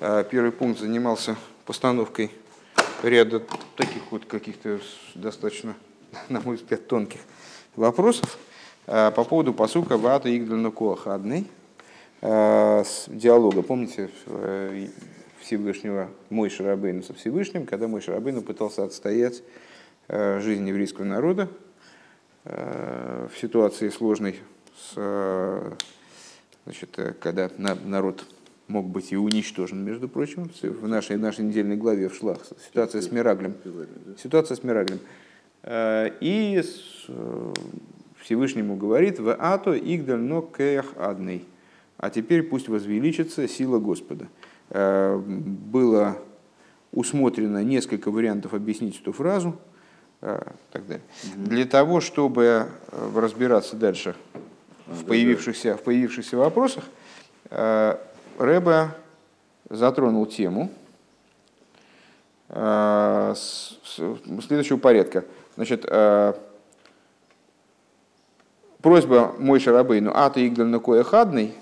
А, первый пункт занимался постановкой ряда таких вот каких-то достаточно, на мой взгляд, тонких вопросов а, по поводу посука Вата Игдальна Коахадный с диалога. Помните э, Всевышнего Мой Шарабейну со Всевышним, когда Мой Шарабейну пытался отстоять э, жизнь еврейского народа э, в ситуации сложной, с, значит, когда народ мог быть и уничтожен, между прочим, в нашей, нашей недельной главе в Шлах. Ситуация с Мираглем. Ситуация с Мираглем. Э, и э, Всевышнему говорит, в ато игдаль но кех адный. А теперь пусть возвеличится сила Господа. Э, было усмотрено несколько вариантов объяснить эту фразу. Так далее. Для того, чтобы разбираться дальше в появившихся, в появившихся вопросах, Рэбе затронул тему э, следующего порядка. Значит, э, просьба мой шарабейну «Ата игдаль на кое хадный»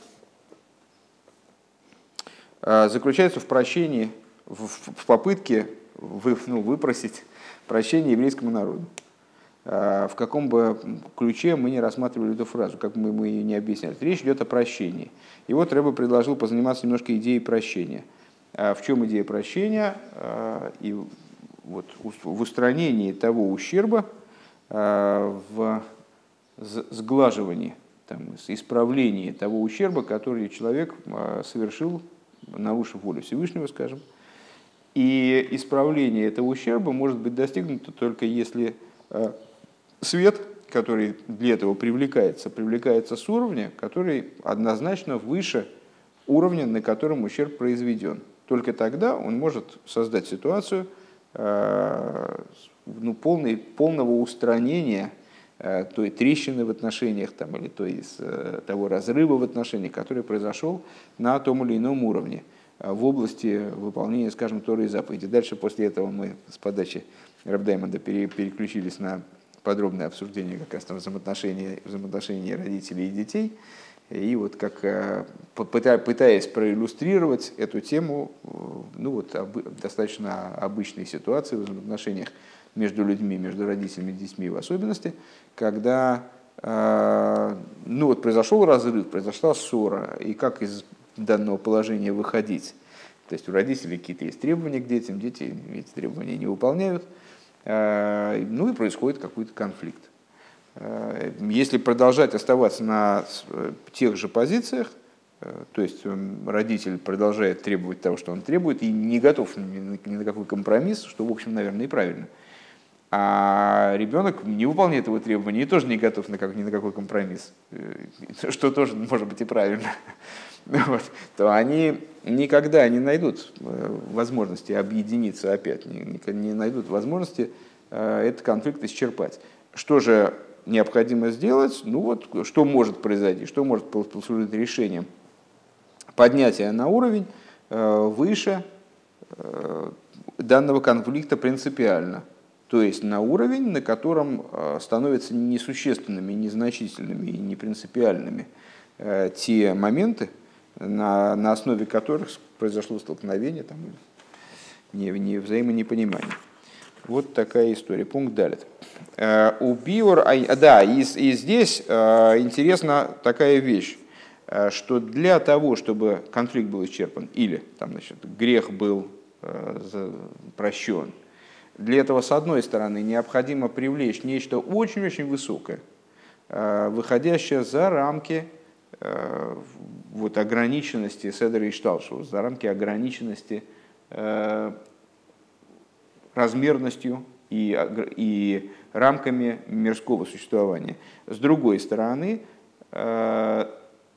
э, заключается в прощении, в попытке вы, ну, выпросить прощение еврейскому народу. В каком бы ключе мы не рассматривали эту фразу, как мы, мы ее не объясняли. Речь идет о прощении. И вот Рэба предложил позаниматься немножко идеей прощения. А в чем идея прощения? А, и вот в устранении того ущерба, а, в сглаживании, там, исправлении того ущерба, который человек совершил, нарушив волю Всевышнего, скажем. И исправление этого ущерба может быть достигнуто только если свет который для этого привлекается, привлекается с уровня, который однозначно выше уровня, на котором ущерб произведен. Только тогда он может создать ситуацию э, ну, полной, полного устранения э, той трещины в отношениях там, или той, э, того разрыва в отношениях, который произошел на том или ином уровне в области выполнения, скажем, Торы и заповеди. Дальше после этого мы с подачи Рабдаймонда переключились на подробное обсуждение как раз там взаимоотношений, взаимоотношений родителей и детей. И вот как э, пытаясь проиллюстрировать эту тему, э, ну вот достаточно обычной ситуации в взаимоотношениях между людьми, между родителями и детьми в особенности, когда э, ну вот произошел разрыв, произошла ссора, и как из данного положения выходить. То есть у родителей какие-то есть требования к детям, дети эти требования не выполняют – ну и происходит какой-то конфликт. Э, если продолжать оставаться на э, тех же позициях, то есть родитель продолжает требовать того, что он требует, и не готов ни на какой компромисс, что, в общем, наверное, и правильно. А ребенок не выполняет его требования и тоже не готов ни на какой компромисс, что тоже может быть и правильно. вот, то они никогда не найдут э, возможности объединиться опять, не, не найдут возможности э, этот конфликт исчерпать. Что же необходимо сделать? Ну вот, что может произойти, что может послужить решением? Поднятие на уровень э, выше данного конфликта принципиально. То есть на уровень, на котором становятся несущественными, незначительными и непринципиальными те моменты, на, на основе которых произошло столкновение, там, не, не взаимонепонимание. Вот такая история. Пункт далит. Э, у Биор, а, да, и, и здесь э, интересна такая вещь, э, что для того, чтобы конфликт был исчерпан, или там, значит, грех был прощен, для этого, с одной стороны, необходимо привлечь нечто очень-очень высокое, выходящее за рамки вот ограниченности Седера и Шталшу, за рамки ограниченности э, размерностью и, и рамками мирского существования. С другой стороны, э,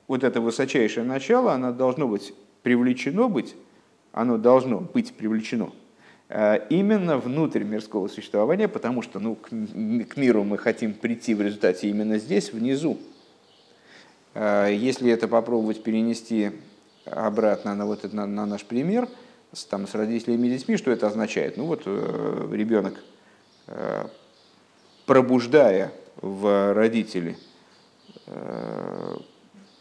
вот это высочайшее начало, оно должно быть привлечено быть, оно должно быть привлечено э, именно внутрь мирского существования, потому что ну, к, к миру мы хотим прийти в результате именно здесь, внизу, Э, если это попробовать перенести обратно на, вот это, на, на наш пример, с, там, с родителями и детьми, что это означает? Ну вот э, ребенок, э, пробуждая в родителе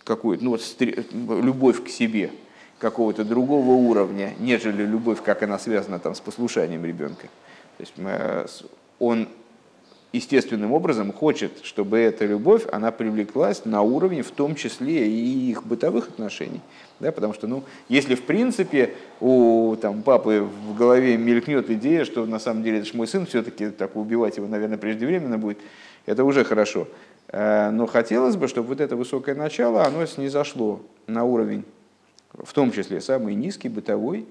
какую-то ну, вот, любовь к себе, какого-то другого уровня, нежели любовь, как она связана там, с послушанием ребенка. То есть мы, он естественным образом хочет, чтобы эта любовь, она привлеклась на уровне в том числе и их бытовых отношений. Да, потому что, ну, если в принципе у там, папы в голове мелькнет идея, что на самом деле это же мой сын, все-таки так убивать его, наверное, преждевременно будет, это уже хорошо. Э, но хотелось бы, чтобы вот это высокое начало, оно снизошло на уровень, в том числе самый низкий, бытовой,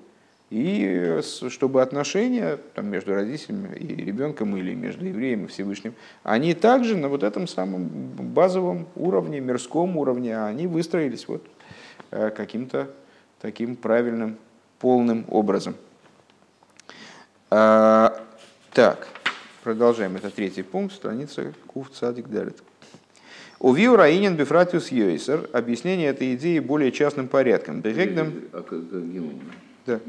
и чтобы отношения там, между родителями и ребенком или между евреем и Всевышним, они также на вот этом самом базовом уровне, мирском уровне, они выстроились вот э, каким-то таким правильным, полным образом. А, так, продолжаем. Это третий пункт, страница Кув Цадик Далит. Увиу Раинин Бефратиус Йойсер. Объяснение этой идеи более частным порядком. Бегегдам... А да.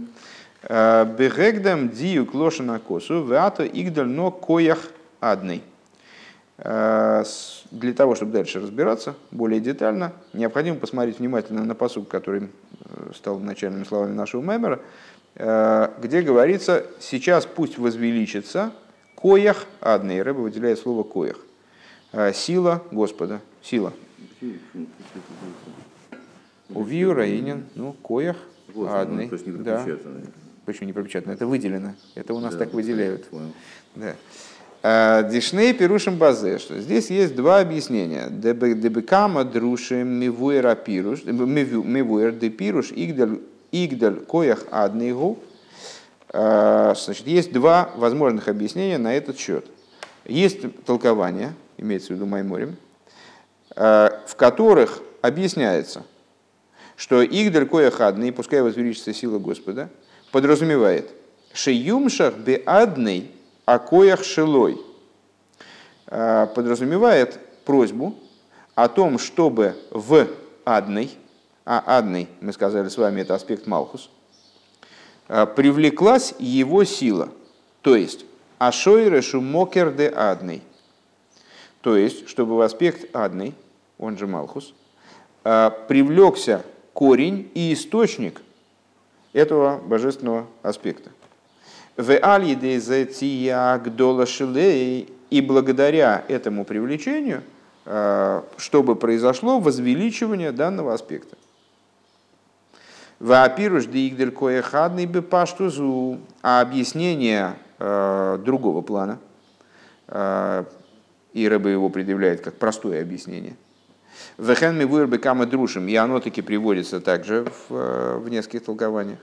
Э, Бегегдам дию клошена косу, вято игдаль но коях адный. Э, для того, чтобы дальше разбираться более детально, необходимо посмотреть внимательно на посуд, который э, стал начальными словами нашего мемора, где говорится, сейчас пусть возвеличится коях адный. Рэба выделяет слово коях. Сила Господа. Сила. Увию Раинин, ну, коях, вот, адный. То есть не да. Почему не пропечатано? Это выделено. Это у нас да, так выделяют. Да. А, Дишней пирушим базе, что здесь есть два объяснения. Дебекама друшим мивуэр пируш, мивуэр де пируш игдаль игдаль коях аднигу. А, значит, есть два возможных объяснения на этот счет. Есть толкование, имеется в виду Майморем, а, в которых объясняется, что игдаль коях адный, пускай возвеличится сила Господа, подразумевает «шеюмшах беадный акоях шелой» а, подразумевает просьбу о том, чтобы в адный, а адный, мы сказали с вами, это аспект Малхус, а, привлеклась его сила, то есть ашойрешу мокер де адный, то есть, чтобы в аспект адный, он же Малхус, а, привлекся корень и источник этого божественного аспекта. И благодаря этому привлечению, э, чтобы произошло возвеличивание данного аспекта. Ваапируш диигдель коехадный бы паштузу, а объяснение э, другого плана, э, и Рэбе его предъявляет как простое объяснение, Вехен ми вырбы кама друшим, и оно таки приводится также в, э, в нескольких толкованиях.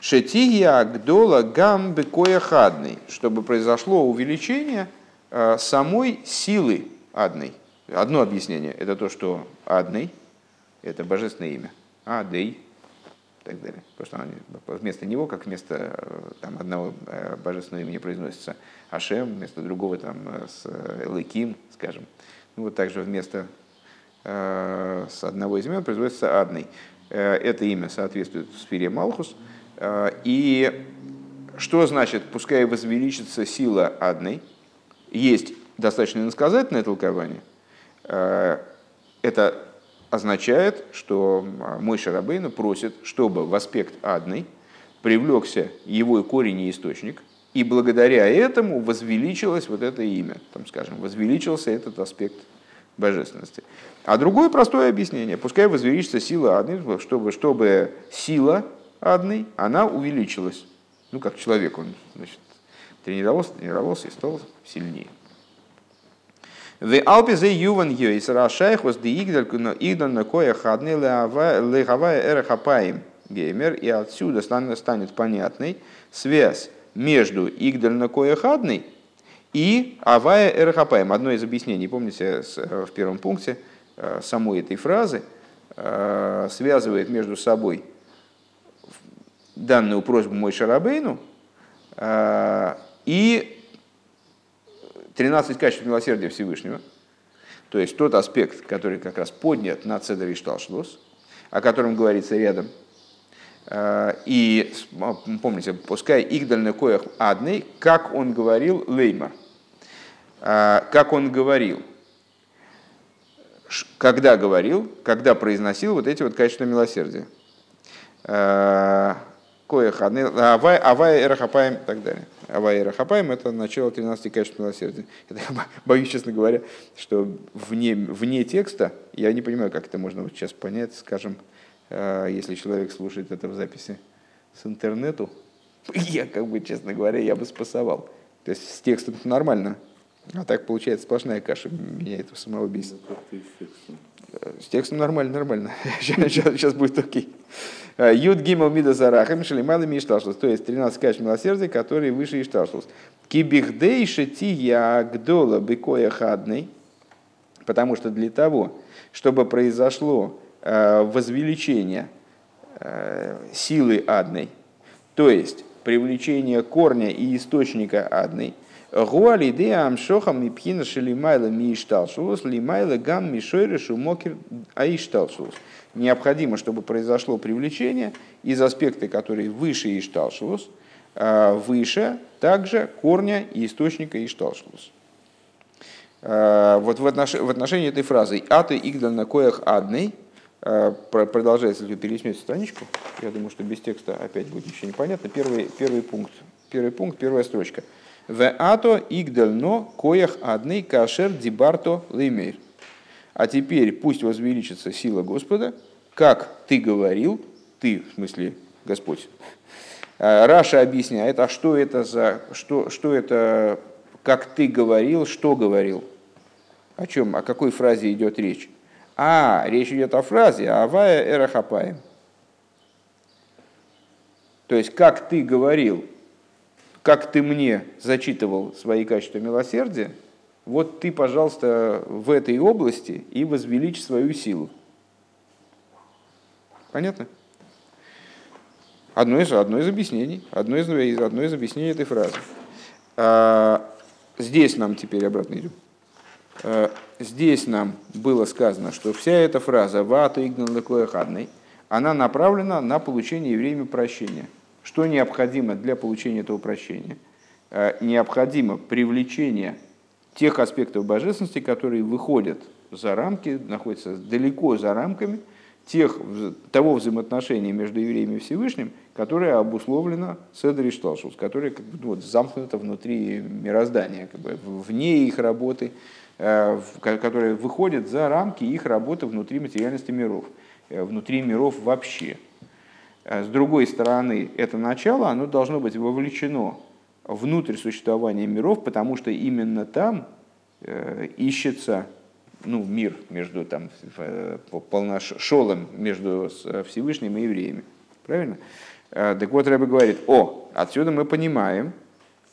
Шетия гдола гам бекоя хадный, чтобы произошло увеличение э, самой силы адной. Одно объяснение – это то, что адный – это божественное имя, адей и так далее. Потому что вместо него, как вместо э, там, одного божественного имени произносится Ашем, вместо другого там, с Элыким, скажем. Ну, вот также вместо с одного из имен производится адный. Э, это имя соответствует сфере Малхус. Э, и что значит, пускай возвеличится сила адной? Есть достаточно иносказательное толкование. Это означает, что мой Шарабейну просит, чтобы в аспект адный привлекся его корень и источник, и благодаря этому возвеличилось вот это имя, там, скажем, возвеличился этот аспект божественности. А другое простое объяснение. Пускай возвеличится сила одной, чтобы, чтобы сила одной, она увеличилась. Ну, как человек, он значит, тренировался, тренировался и стал сильнее. В Алпизе Юван Йойс Рашайх was the Игдаль Игдаль на кое хадны лехавая эрахапаем геймер, и отсюда станет понятной связь между Игдаль на кое хадной и авая эрахапаем. Одно из объяснений, помните, в первом пункте, Э, самой этой фразы э, связывает между собой данную просьбу мой Шарабейну э, и 13 качеств милосердия Всевышнего, то есть тот аспект, который как раз поднят на Цедер Шталшлос, о котором говорится рядом. И помните, пускай Игдаль коях адный, как он говорил Лейма, как он говорил – когда говорил, когда произносил вот эти вот качества милосердия. Коях Авай, Авай Эрахапаем и так далее. Авай Эрахапаем – это начало 13 качеств милосердия. Это, боюсь, честно говоря, что вне, вне текста, я не понимаю, как это можно вот сейчас понять, скажем, если человек слушает это в записи с интернету, я, как бы, честно говоря, я бы спасовал. То есть с текстом нормально, а так получается сплошная каша, меня это самого бесит. С текстом нормально, нормально. Сейчас, сейчас, сейчас будет окей. Юд гимал мида зарахам шалимала мишталшус. То есть 13 качеств милосердия, которые выше ишталшус. Кибихдей шатия гдола быкоя хадный. Потому что для того, чтобы произошло э, возвеличение э, силы адной, то есть привлечение корня и источника адной, Гуали де амшохам и пхина шелимайла ми ишталшулус, лимайла гам мишойры шумокер аишталшулус. Необходимо, чтобы произошло привлечение из аспекта, который выше ишталшулус, а, выше также корня и источника ишталшулус. А, вот в отношении, этой фразы «аты игдал на коях адный» а, продолжается, если пересмотреть страничку, я думаю, что без текста опять будет ничего непонятно. Первый, первый пункт, первый пункт, первая строчка – в ато игдально коях адный кашер дибарто леймейр. А теперь пусть возвеличится сила Господа, как ты говорил, ты, в смысле Господь. А, Раша объясняет, а что это за, что, что это, как ты говорил, что говорил? О чем, о какой фразе идет речь? А, речь идет о фразе «Авая эрахапаем». То есть, как ты говорил, как ты мне зачитывал свои качества милосердия, вот ты, пожалуйста, в этой области и возвеличь свою силу. Понятно? Одно из, одно из объяснений, одно из, одно из объяснений этой фразы. А, здесь нам теперь обратно идем. А, здесь нам было сказано, что вся эта фраза «вата игнан хадной», она направлена на получение евреями прощения – что необходимо для получения этого прощения? Э, необходимо привлечение тех аспектов божественности, которые выходят за рамки, находятся далеко за рамками тех, того взаимоотношения между евреями и Всевышним, которое обусловлено Седри которое как бы, ну, вот, замкнуто внутри мироздания, как бы, вне их работы, э, которое выходит за рамки их работы внутри материальности миров, э, внутри миров вообще – с другой стороны, это начало, оно должно быть вовлечено внутрь существования миров, потому что именно там э, ищется ну, мир между там, э, полношолом между Всевышним и евреями. Правильно? Э, так вот, Рэбе говорит, о, отсюда мы понимаем,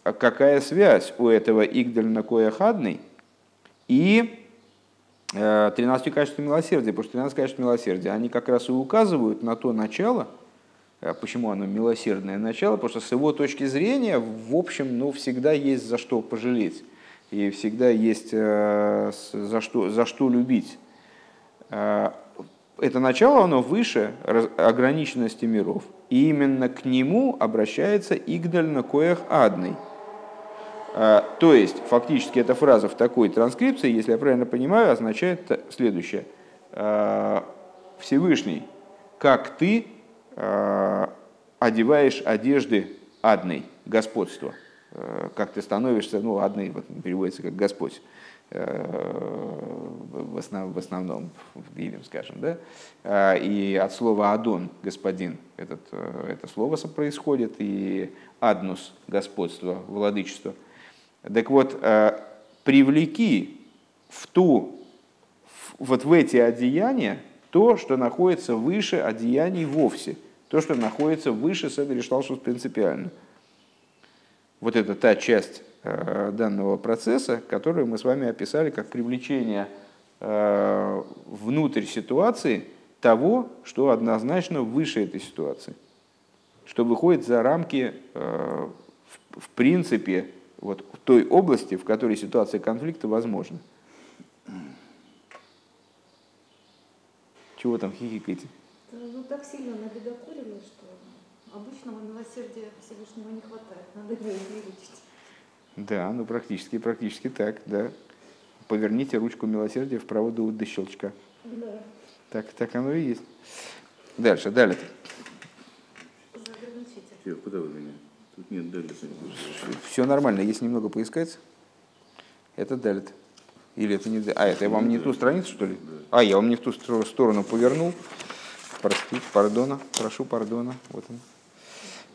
какая связь у этого Игдаль Накоя Хадный и 13 качеств милосердия, потому что 13 качеств милосердия, они как раз и указывают на то начало, а почему оно милосердное начало? Потому что с его точки зрения, в общем, ну, всегда есть за что пожалеть. И всегда есть э, за что, за что любить. Э, это начало, оно выше ограниченности миров. И именно к нему обращается Игдаль на коях адный. Э, то есть, фактически, эта фраза в такой транскрипции, если я правильно понимаю, означает следующее. Всевышний, как ты Э, одеваешь одежды адной, господства. Э, как ты становишься, ну, адной вот, переводится как Господь э, в, основ, в основном, в Гилем, скажем, да, и от слова «адон» – «господин» этот, это слово происходит, и «аднус» – господство, владычество. Так вот, привлеки в ту, вот в эти одеяния то, что находится выше одеяний вовсе – то, что находится выше Седри Шталшус принципиально. Вот это та часть э, данного процесса, которую мы с вами описали как привлечение э, внутрь ситуации того, что однозначно выше этой ситуации, что выходит за рамки, э, в принципе, вот той области, в которой ситуация конфликта возможна. Чего там хихикаете? Ну, так сильно набедокурили, что обычного милосердия Всевышнего не хватает. Надо его увеличить. Да, ну практически, практически так, да. Поверните ручку милосердия вправо до, до щелчка. Да. Так, так оно и есть. Дальше, далее. Все, куда вы меня? Тут нет далит. Все нормально, если немного поискать, это далит. Или это не... А, это я вам не ту страницу, что ли? А, я вам не в ту сторону повернул. Простите, пардона, прошу пардона. Вот он.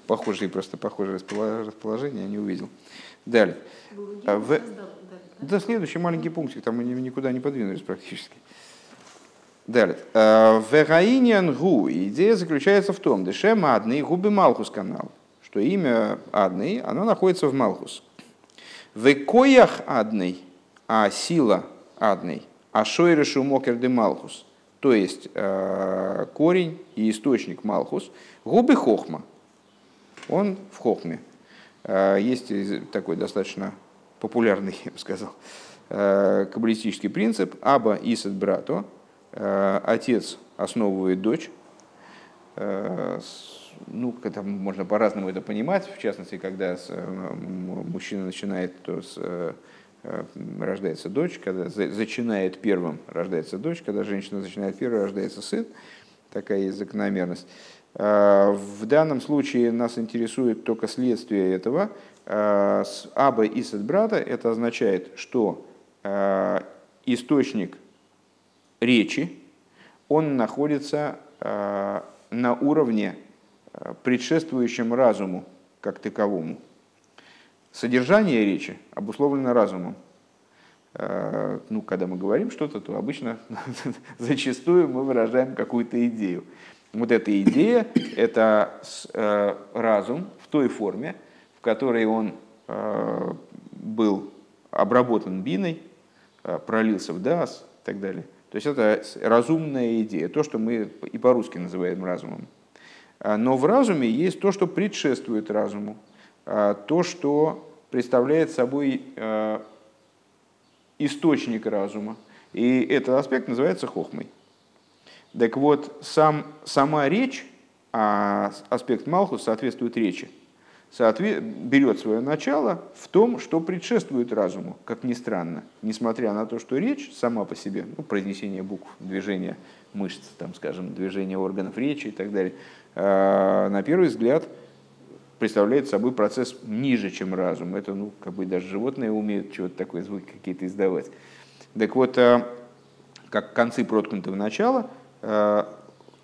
Похожие, просто похожее располо- расположение, я не увидел. Далее. А, в- Да, следующий маленький пунктик, там мы ни- никуда не подвинулись практически. Далее. Э, Вераиниан гу. Идея заключается в том, дешем адный губи малхус канал, что имя адный, оно находится в малхус. В коях адный, а сила адный, а шойрешу мокер де малхус, то есть э, корень и источник малхус, губи хохма, он в хохме. Э, Есть такой достаточно популярный, я бы сказал, э, каббалистический принцип «Аба исет брато», отец основывает дочь. Ну, это можно по-разному это понимать, в частности, когда мужчина начинает, то с, рождается дочь, когда за- зачинает первым, рождается дочь, когда женщина зачинает первым, рождается сын. Такая есть закономерность. Э, В данном случае нас интересует только следствие этого. Э, С Аба и с брата это означает, что э, источник речи, он находится э, на уровне, э, предшествующем разуму как таковому. Содержание речи обусловлено разумом. Э, Ну, когда мы говорим что-то, то обычно зачастую мы выражаем какую-то идею. Вот эта идея – это э, разум в той форме, в которой он э, был обработан биной, пролился в дас и так далее. То есть это разумная идея, то, что мы и по-русски называем разумом. Но в разуме есть то, что предшествует разуму, то, что представляет собой э, источник разума. И этот аспект называется хохмой. Так вот, сам, сама речь, а аспект Малхус соответствует речи, соотве- берет свое начало в том, что предшествует разуму, как ни странно. Несмотря на то, что речь сама по себе, ну, произнесение букв, движение мышц, там, скажем, движение органов речи и так далее, э, на первый взгляд представляет собой процесс ниже, чем разум. Это, ну, как бы даже животные умеют чего-то такое, звуки какие-то издавать. Так вот, э, как концы проткнутого начала, э,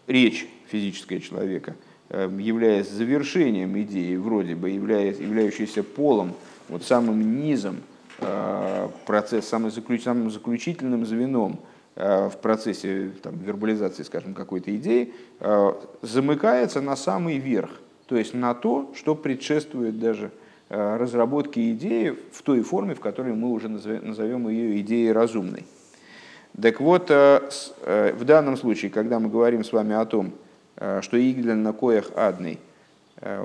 речь физическая человека, э, являясь завершением идеи, вроде бы являясь, являющейся полом, вот самым низом процесс, самым, заключ- самым заключительным звеном в процессе там, вербализации, скажем, какой-то идеи, замыкается на самый верх, то есть на то, что предшествует даже э, разработке идеи в той форме, в которой мы уже назовем ее идеей разумной. Так вот, э, э, в данном случае, когда мы говорим с вами о том, что Игдель на коях адный,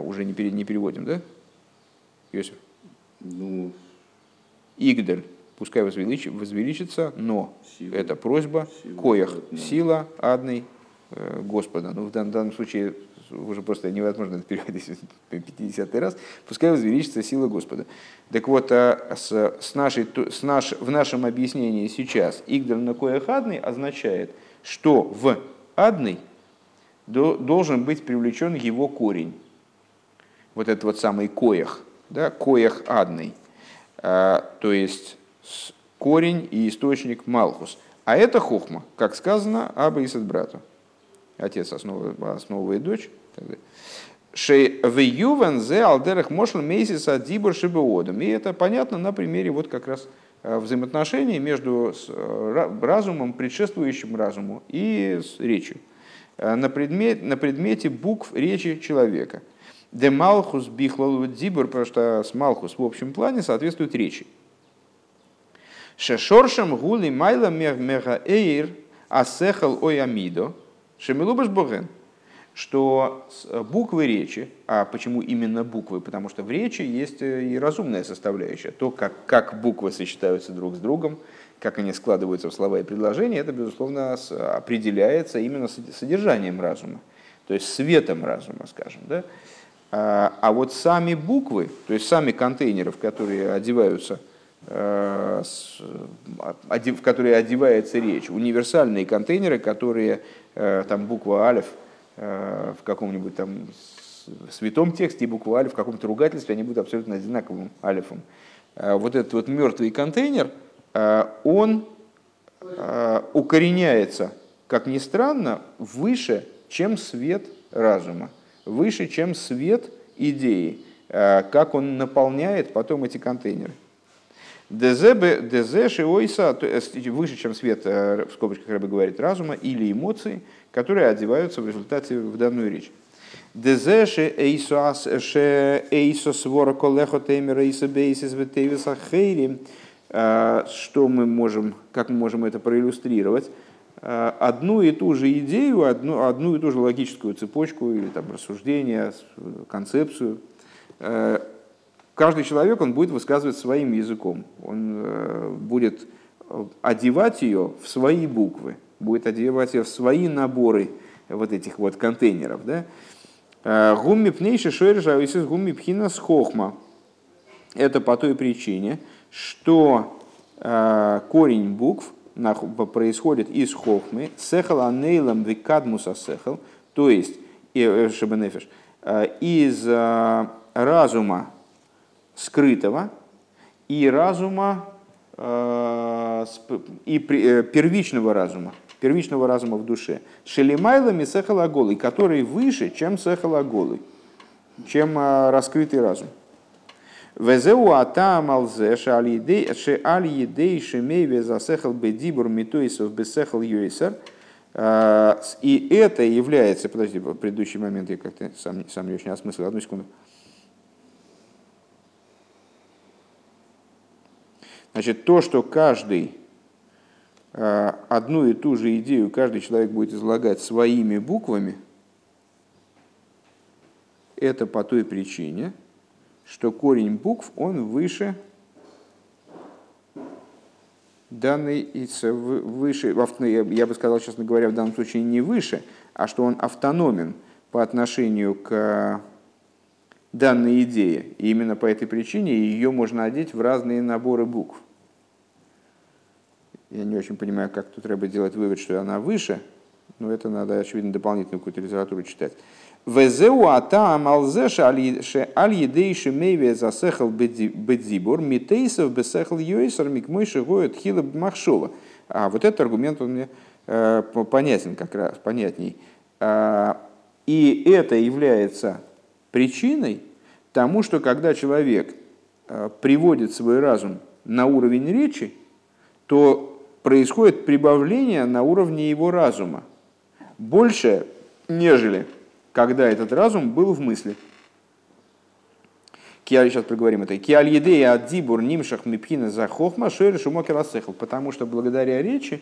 уже не, пере- не переводим, да? Йосиф? Ну, Игдель, пускай возвеличи- возвеличится, но Сила. это просьба, Сила коях, сила адный Господа. Ну, в дан- данном случае уже просто невозможно это переводить 50 раз. Пускай возвеличится сила Господа. Так вот, э, с, с нашей, с наш, в нашем объяснении сейчас Игдаль на коях адный означает, что в адный до- должен быть привлечен его корень. Вот этот вот самый коях, да, коях адный. А, то есть корень и источник Малхус. А это хохма, как сказано, Аба Исад брату. Отец основывает, основывает дочь. Шей в ювен зе алдерах мошл мейсиса дибур. И это понятно на примере вот как раз э, взаимоотношений между э, ра- разумом, предшествующим разуму, и речью. Э, На, предмет, на предмете букв речи человека. Де малхус бихлол дибур, потому что с малхус в общем плане соответствует речи. Шешоршем гули майла мега эйр асехал ой амидо шемилубаш боген. Что э, буквы речи, а почему именно буквы? Потому что в речи есть э, и разумная составляющая. То, как, как буквы сочетаются друг с другом, как они складываются в слова и предложения, это, безусловно, определяется именно сод- содержанием разума. То есть светом разума, скажем. Да? А а вот сами буквы, то есть сами контейнеры, в которые одеваются э, в которые одевается речь, универсальные контейнеры, которые там буква алиф в каком-нибудь там святом тексте и буква алиф в каком-то ругательстве, они будут абсолютно одинаковым алифом. Вот этот вот мертвый контейнер, он укореняется, как ни странно, выше, чем свет разума, выше, чем свет идеи, как он наполняет потом эти контейнеры. ДЗ шиойса, выше, чем свет, в скобочках Рэбе говорит, разума или эмоции, которые одеваются в результате в данную речь. ДЗ теймера иса бейсис ветевиса хейри. Что мы можем, как мы можем это проиллюстрировать? Одну и ту же идею, одну, одну и ту же логическую цепочку или там рассуждение, концепцию каждый человек он будет высказывать своим языком. Он э, будет одевать ее в свои буквы, будет одевать ее в свои наборы вот этих вот контейнеров. Да? Э, гумми пнейши шойржа из гумми пхина с хохма. Это по той причине, что э, корень букв происходит из хохмы, сехал анейлам викадмуса сехал, то есть, шебенефиш, из разума скрытого и разума, э, и э, первичного разума, первичного разума в душе. Шелимайлами сехалаголый, который выше, чем сехалаголый, чем э, раскрытый разум. Везеу атам алзе ше аль едей шемейве засехал бедибур митуисов бесехал юисер. И это является, подожди, предыдущий момент я как-то сам, сам не очень осмыслил, одну секунду. Значит, то, что каждый э, одну и ту же идею каждый человек будет излагать своими буквами, это по той причине, что корень букв, он выше данный, выше, я бы сказал, честно говоря, в данном случае не выше, а что он автономен по отношению к данной идее. И именно по этой причине ее можно одеть в разные наборы букв. Я не очень понимаю, как тут треба делать вывод, что она выше, но это надо, очевидно, дополнительную какую-то литературу читать. Везеу ата амалзеш аль едей шемейве бедзибор, митейсов бесехал йойсер микмой шигоет хила. А вот этот аргумент, он мне э, понятен как раз, понятней. Э, и это является причиной тому, что когда человек э, приводит свой разум на уровень речи, то происходит прибавление на уровне его разума. Больше, нежели когда этот разум был в мысли. Киаль, сейчас проговорим это. Киаль едея от дибур нимшах мипхина за хохма шойр шумокер Потому что благодаря речи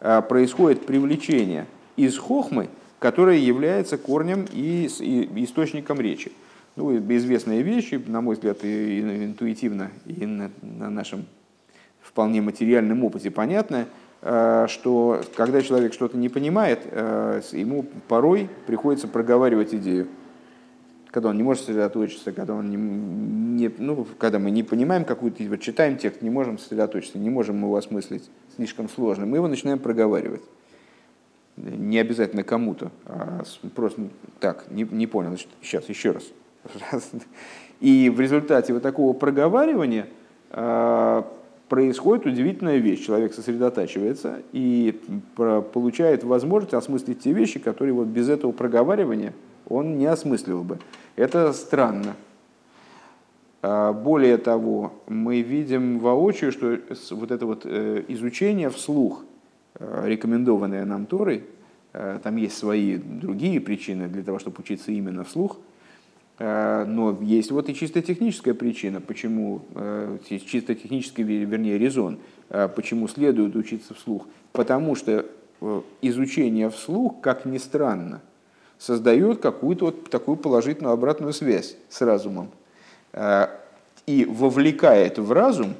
э, происходит привлечение из хохмы, которая является корнем и источником речи. Ну, известные вещи, на мой взгляд, интуитивно, и на, на нашем вполне материальном опыте понятно, э, что когда человек что-то не понимает, э, ему порой приходится проговаривать идею. Когда он не может сосредоточиться, когда, он не, не, ну, когда мы не понимаем какую-то, вот читаем текст, не можем сосредоточиться, не можем его осмыслить, слишком сложно, мы его начинаем проговаривать не обязательно кому-то, а просто ну, так, не, не понял, значит, сейчас еще раз. И в результате вот такого проговаривания э, происходит удивительная вещь. Человек сосредотачивается и получает возможность осмыслить те вещи, которые вот без этого проговаривания он не осмыслил бы. Это странно. А, более того, мы видим воочию, что вот это вот э, изучение вслух – рекомендованная нам Торой, э, там есть свои другие причины для того, чтобы учиться именно вслух, э, но есть вот и чисто техническая причина, почему, чисто технический, вернее, резон, почему следует учиться вслух. Потому что изучение вслух, как ни странно, создает какую-то вот такую положительную обратную связь с разумом. И вовлекает в разум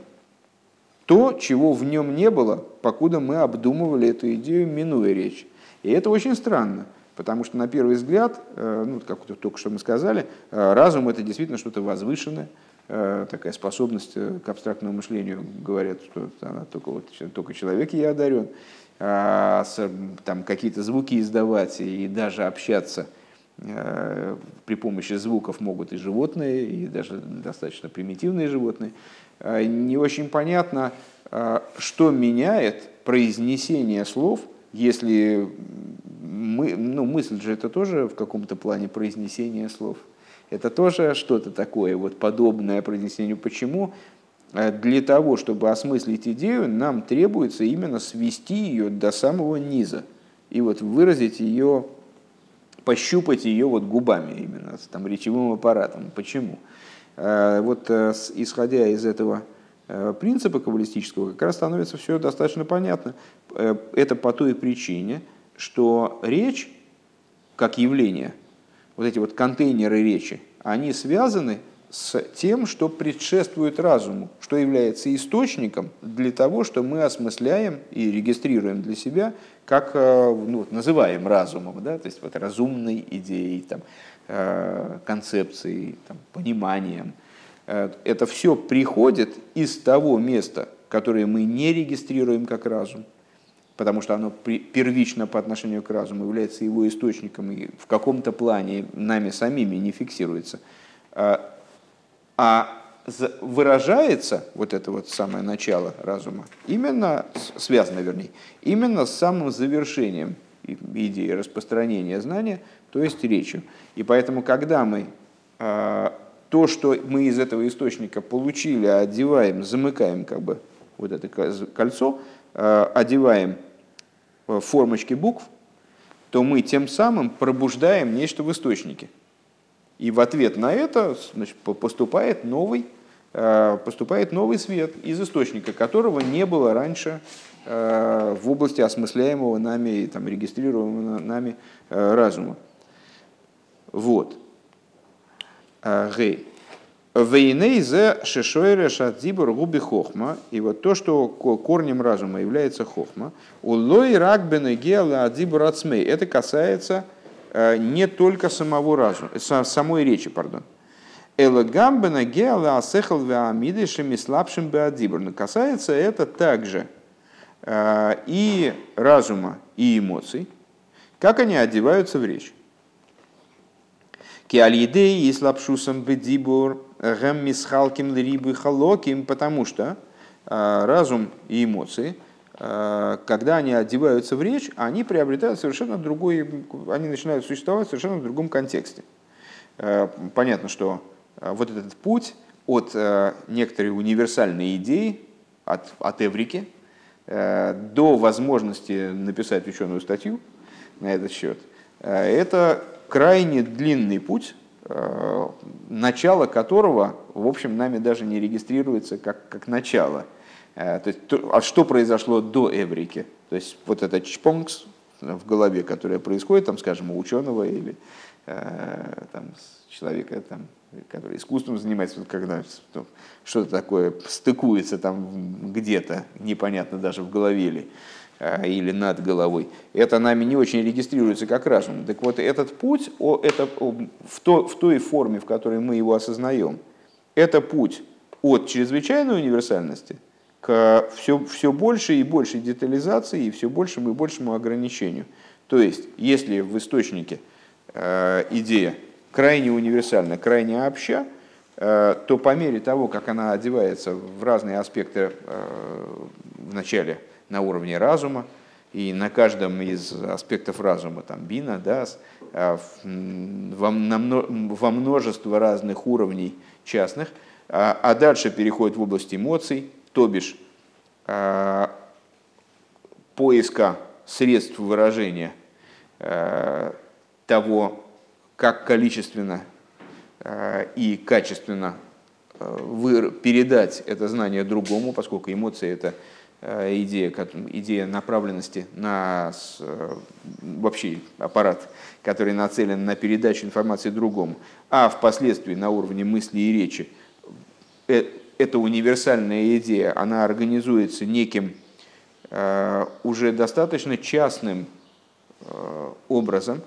то, чего в нем не было, покуда мы обдумывали эту идею, минуя речь. И это очень странно, потому что на первый взгляд, э, ну, как только что мы сказали, э, разум это действительно что-то возвышенное, э, такая способность к абстрактному мышлению, говорят, что она только, вот, только человек ей одарен, а там какие-то звуки издавать и даже общаться при помощи звуков могут и животные, и даже достаточно примитивные животные. Э, не очень понятно, что меняет произнесение слов, если мы, ну, мысль же это тоже в каком-то плане произнесение слов. Это тоже что-то такое, вот подобное произнесению. Почему? Для того, чтобы осмыслить идею, нам требуется именно свести ее до самого низа и вот выразить ее пощупать ее вот губами именно, там, речевым аппаратом. Почему? Э, вот э, исходя из этого э, принципа каббалистического, как раз становится все достаточно понятно. Это по той причине, что речь, как явление, вот эти вот контейнеры речи, они связаны с тем, что предшествует разуму, что является источником для того, что мы осмысляем и регистрируем для себя как э, ну, называем разумом, да, то есть вот разумной идеей, там, э, концепцией, там, пониманием. Э, это все приходит из того места, которое мы не регистрируем как разум, потому что оно первично по отношению к разуму является его источником и в каком-то плане нами самими не фиксируется. А выражается вот это вот самое начало разума, именно, связано вернее, именно с самым завершением идеи распространения знания, то есть речью. И поэтому, когда мы а, то, что мы из этого источника получили, одеваем, замыкаем как бы вот это кольцо, а, одеваем формочки букв, то мы тем самым пробуждаем нечто в источнике. И в ответ на это значит, поступает новый, э, поступает новый свет из источника, которого не было раньше э, в области осмысляемого нами и там, регистрируемого нами э, разума. Вот. Гей. Вейней зе шешойре шадзибур губи хохма. И вот то, что корнем разума является хохма, улой ракбен геала адзибур ацмей. Это касается не только самого разума, самой речи, пардон. Элагамбена геала асехал веамиды шемислабшим беадибр. Касается это также э, и разума, и эмоций, как они одеваются в речь. Киалидей и слабшусом бедибур гэм мисхалким лрибы халоким, потому что э, разум и эмоции – Э, когда они одеваются в речь, они приобретают совершенно другой, они начинают существовать в совершенно другом контексте. Э, понятно, что э, вот этот путь от некоторой универсальной идеи, от, от эврики, до возможности написать ученую статью на этот счет, это крайне длинный путь, начало которого, в общем, нами даже не регистрируется как, как начало – Э, то есть, а что произошло до эврики? То есть вот этот чпонкс в голове, которое происходит, там, скажем, у ученого или э, там, человека, там, который искусством занимается, вот когда ну, что-то такое стыкуется там где-то, непонятно даже в голове или, э, или над головой, это нами не очень регистрируется как разум. Так вот, этот путь, о, это, о, в, то, в той форме, в которой мы его осознаем, это путь от чрезвычайной универсальности – к все, все большей и большей детализации и все большему и большему ограничению. То есть, если в источнике э, идея крайне универсальна, крайне обща, э, то по мере того, как она одевается в разные аспекты э, в начале на уровне разума, и на каждом из аспектов разума, там, бина, дас, э, во, во множество разных уровней частных, а, а дальше переходит в область эмоций, то бишь э, поиска средств выражения э, того, как количественно э, и качественно передать это знание другому, поскольку эмоции это идея, идея направленности на вообще аппарат, который нацелен на передачу информации другому, а впоследствии на уровне мысли и речи эта универсальная идея, она организуется неким э, уже достаточно частным э, образом,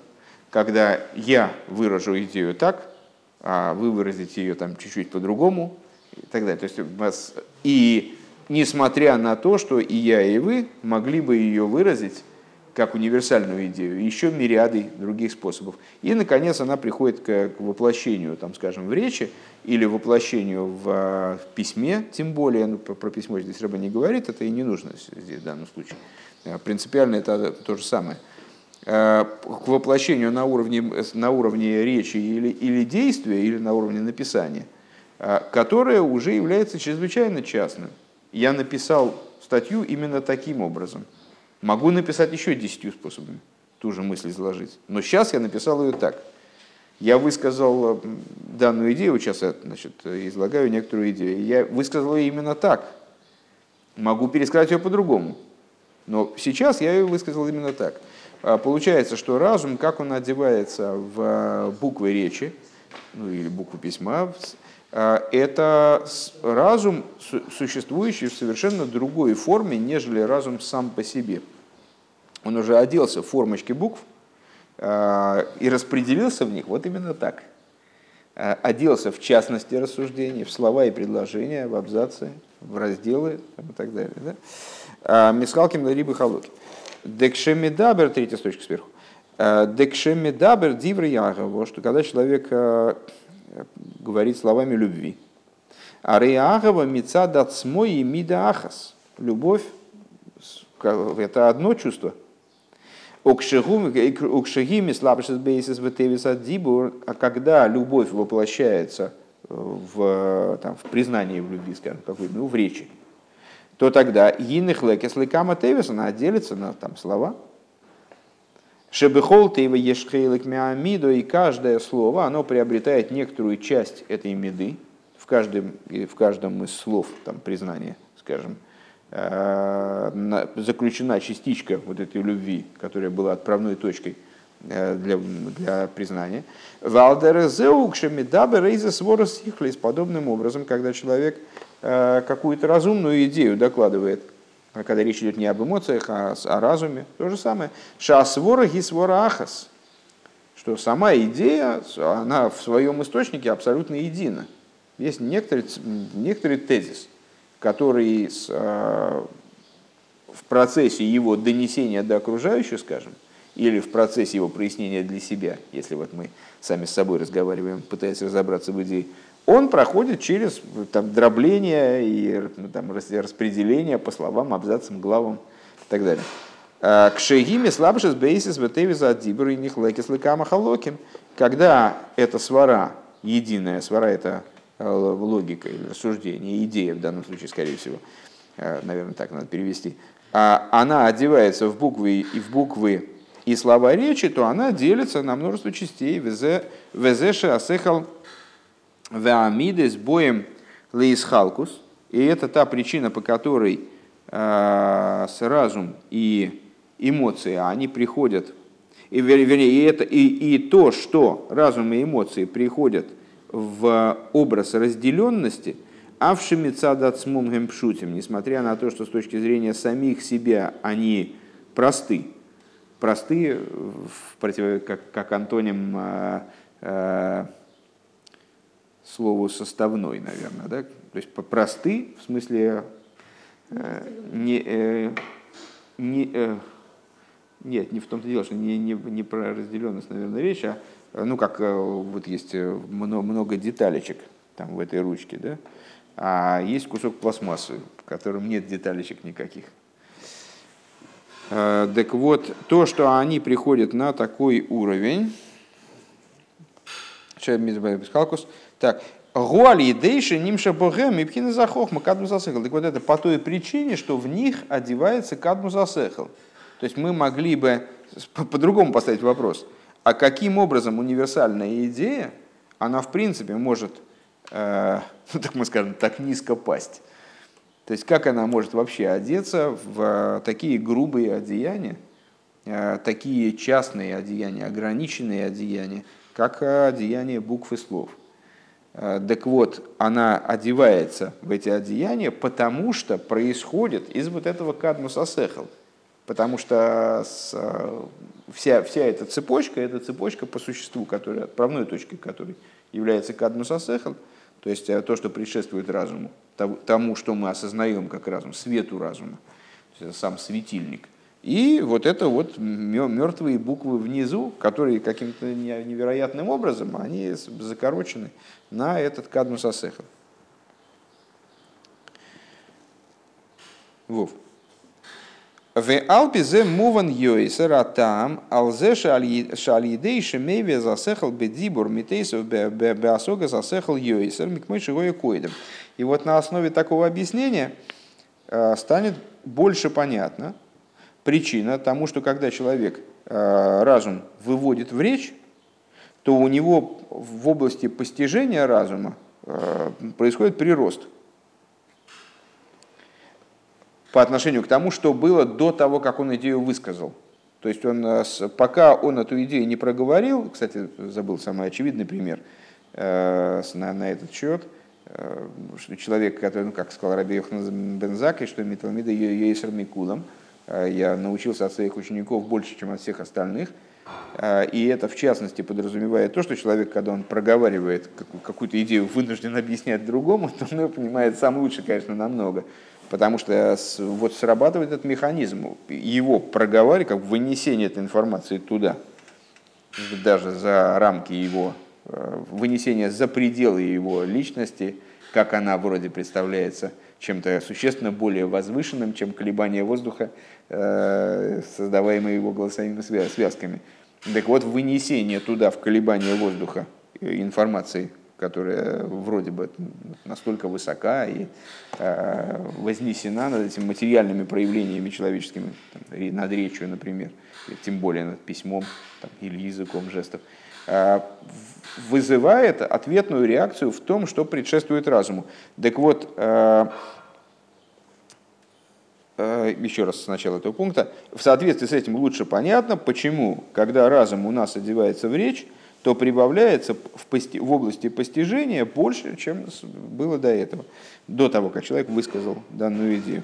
когда я выражу идею так, а вы выразите ее там чуть-чуть по-другому и так далее. То есть, и несмотря на то, что и я, и вы могли бы ее выразить как универсальную идею, еще мириады других способов. И, наконец, она приходит к, воплощению, там, скажем, в речи или воплощению в, в письме, тем более, ну, про, про письмо здесь рыба не говорит, это и не нужно здесь в данном случае. Принципиально это то же самое. К воплощению на уровне, на уровне речи или, или действия, или на уровне написания, которое уже является чрезвычайно частным. Я написал статью именно таким образом – Могу написать еще десятью способами ту же мысль изложить. Но сейчас я написал ее так. Я высказал данную идею, сейчас я значит, излагаю некоторую идею. Я высказал ее именно так. Могу пересказать ее по-другому. Но сейчас я ее высказал именно так. А получается, что разум, как он одевается в буквы речи, ну или буквы письма, это разум, существующий в совершенно другой форме, нежели разум сам по себе. Он уже оделся в формочки букв а, и распределился в них вот именно так. А, оделся в частности рассуждений, в слова и предложения, в абзацы, в разделы и так далее. Да? Мискалким либо халуки. Декшемидабер, третья строчка сверху. Декшемидабер дивр ягово, что когда человек говорит словами любви. А реагова мица дацмой и мида ахас. Любовь – это одно чувство. Укшегими слабшис бейсис ветевиса дибур, а когда любовь воплощается в, там, в признании в любви, скажем, какой ну, в речи, то тогда иных лекес лекама тевис, она делится на там, слова – Шебехол тейва ешхейлик миамидо, и каждое слово, оно приобретает некоторую часть этой меды, в каждом, в каждом из слов там, признания, скажем, э, заключена частичка вот этой любви, которая была отправной точкой э, для, для признания. Подобным образом, когда человек э, какую-то разумную идею докладывает – а когда речь идет не об эмоциях, а о разуме, то же самое. Шасвора гисвора ахас, что сама идея, она в своем источнике абсолютно едина. Есть некоторый, некоторый тезис, который э, в процессе его донесения до окружающих, скажем, или в процессе его прояснения для себя, если вот мы сами с собой разговариваем, пытаясь разобраться в идее, он проходит через там, дробление и ну, там, распределение по словам, абзацам, главам и так далее. А, к шейгиме слабшис бейсис ветевиза дибру и них лекис лекама халоким. Когда эта свара единая, свара это э, логика или рассуждение, идея в данном случае, скорее всего, э, наверное, так надо перевести, а она одевается в буквы и в буквы и слова речи, то она делится на множество частей. Везеше асехал Веамиды с боем лейсхалкус. И это та причина, по которой э, с разум и эмоции, они приходят, и, вернее, и, это, и, и то, что разум и эмоции приходят в образ разделенности, а в шемицадацмум гемпшутим, несмотря на то, что с точки зрения самих себя они просты, просты в против, как, как антоним э, э, слову составной, наверное, да? То есть просты в смысле э, не, э, не, э, нет, не в том-то дело, что не, не, не про разделенность, наверное, речь, а ну как э, вот есть много, много деталечек там в этой ручке, да, а есть кусок пластмассы, в котором нет деталечек никаких. Э, так вот, то, что они приходят на такой уровень, так, Гуали дейши нимша богем и пхина захохма кадму засехал. Так вот это по той причине, что в них одевается кадму засехал. То есть мы могли бы по-другому поставить вопрос. А каким образом универсальная идея, она в принципе может, э, ну так мы скажем, так низко пасть? То есть как она может вообще одеться в такие грубые одеяния, э, такие частные одеяния, ограниченные одеяния, как одеяние букв и слов? Э, так вот, она одевается в эти одеяния, потому что происходит из вот этого кадмуса сехал. Потому что э, вся, вся эта цепочка, это цепочка по существу, которая, отправной точкой которой является кадмус асехал, то есть э, то, что предшествует разуму, тому, что мы осознаем как разум, свету разума, то есть это сам светильник. И вот это вот мертвые буквы внизу, которые каким-то невероятным образом, они закорочены на этот кадмус асехал. Вов. В Алпизе муван йойсер атам, алзе шальидей шемеве засехал бедибур митейсов беасога засехал йойсер микмой шигоя койдем. И вот на основе такого объяснения э, станет больше понятно причина тому, что когда человек э, разум выводит в речь, то у него в области постижения разума э, происходит прирост – по отношению к тому, что было до того, как он идею высказал. То есть он, э, пока он эту идею не проговорил, кстати, забыл самый очевидный пример на, на этот счет, что человек, который, ну, как сказал Раби Йохан Бензак, и что Миталмида Йейсер Микулам, я научился от своих учеников больше, чем от всех остальных, и это, в частности, подразумевает то, что человек, когда он проговаривает какую-то идею, вынужден объяснять другому, то он ее понимает сам лучше, конечно, намного. Потому что вот срабатывает этот механизм, его проговаривать, как вынесение этой информации туда, даже за рамки его, э, вынесение за пределы его личности, как она вроде представляется чем-то существенно более возвышенным, чем колебания воздуха, э, создаваемые его голосовыми связками. Так вот, вынесение туда, в колебания воздуха э, информации которая вроде бы настолько высока и э, вознесена над этими материальными проявлениями человеческими, там, над речью, например, тем более над письмом там, или языком жестов, вызывает ответную реакцию в том, что предшествует разуму. Так вот, э, э, еще раз с начала этого пункта, в соответствии с этим лучше понятно, почему, когда разум у нас одевается в речь, то прибавляется в, пости, в области постижения больше, чем было до этого, до того, как человек высказал данную идею.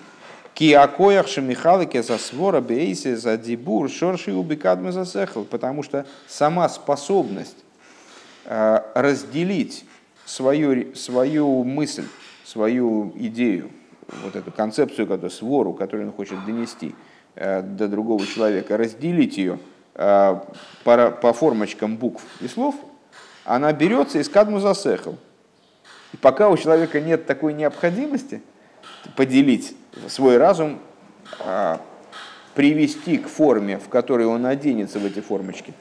Киакоях шамихалыке за свора бейсе за дибур шорши убикадмы засехал, потому что сама способность э, разделить свою, свою мысль, свою идею, вот эту концепцию, которую, свору, которую он хочет донести э, до другого человека, разделить ее – Э, по, по формочкам букв и слов, она берется из кадму засехал. И пока у человека нет такой необходимости поделить свой разум, а, привести к форме, в которой он оденется в эти формочки,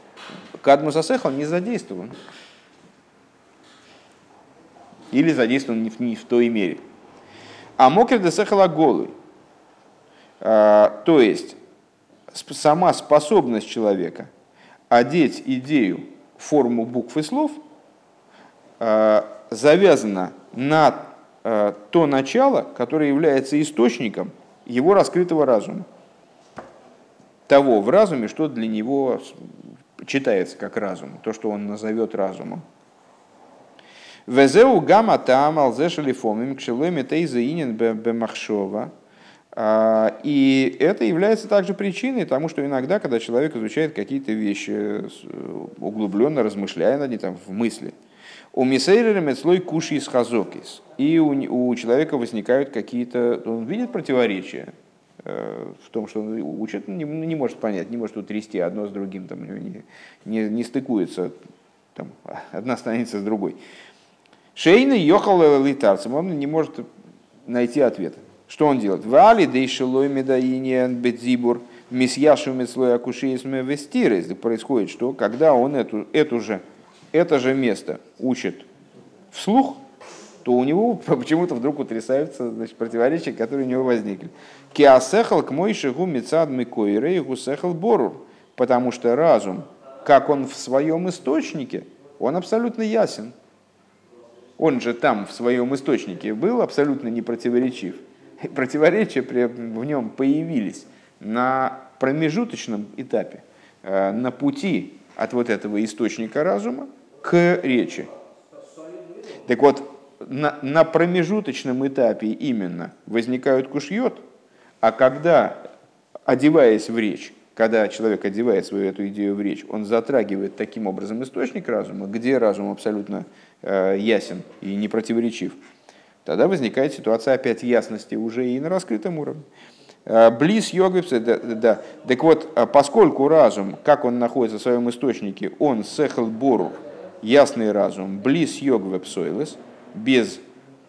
кадму засехал не задействован. Или задействован не в, не в той мере. А мокер десехала голый. А, то есть сама способность человека одеть идею форму букв и слов э, завязана на то начало, которое является источником его раскрытого разума. Того в разуме, что для него читается как разум, то, что он назовет разумом. Везеу гамма там алзешалифомим кшеломи тейзаинин бемахшова – а, и это является также причиной тому, что иногда, когда человек изучает какие-то вещи, углубленно размышляя над ними там, в мысли, у Мисейрера Мецлой Куши из Хазокис, и у, у человека возникают какие-то, он видит противоречия э, в том, что он учит, не, не может понять, не может утрясти одно с другим, там, не, не, не стыкуется, там, одна страница с другой. Шейна ехал литарцем, он не может найти ответа. Что он делает? Вали дейшелой медаинен бедзибур мисьяшу мецлой акушиисме вестирес. Происходит что? Когда он эту, эту же, это же место учит вслух, то у него почему-то вдруг утрясаются значит, противоречия, которые у него возникли. Киасехал к мой шигу мецад микоире и гусехал борур. Потому что разум, как он в своем источнике, он абсолютно ясен. Он же там в своем источнике был абсолютно непротиворечив противоречия в нем появились на промежуточном этапе, э, на пути от вот этого источника разума к речи. Так вот, на, на промежуточном этапе именно возникают кушьет, а когда, одеваясь в речь, когда человек одевает свою эту идею в речь, он затрагивает таким образом источник разума, где разум абсолютно э, ясен и не противоречив, тогда возникает ситуация опять ясности уже и на раскрытом уровне. Э, Близ йогвипсы, да, да. Так вот, э, поскольку разум, как он находится в своем источнике, он сехал бору, ясный разум, близ йогвипсойлес, без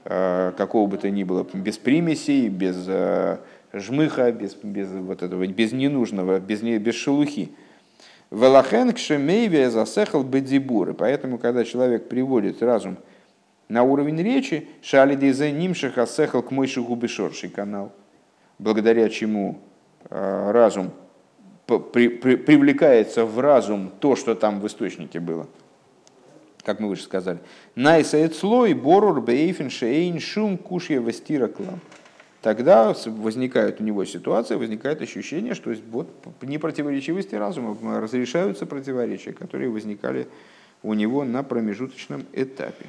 э, какого бы то ни было, без примесей, без э, жмыха, без, без вот этого, без ненужного, без, без шелухи. Велахен кшемейве засехал бедзибуры. Поэтому, когда человек приводит разум на уровень речи, шалиди за нимших асехал к мойши губишорший канал, благодаря чему э, разум при- при- привлекается в разум то, что там в источнике было. Как мы выше сказали. Найса слой борур бейфен шейн шум кушья вестира клам. Тогда возникает у него ситуация, возникает ощущение, что вот непротиворечивости разума разрешаются противоречия, которые возникали у него на промежуточном этапе.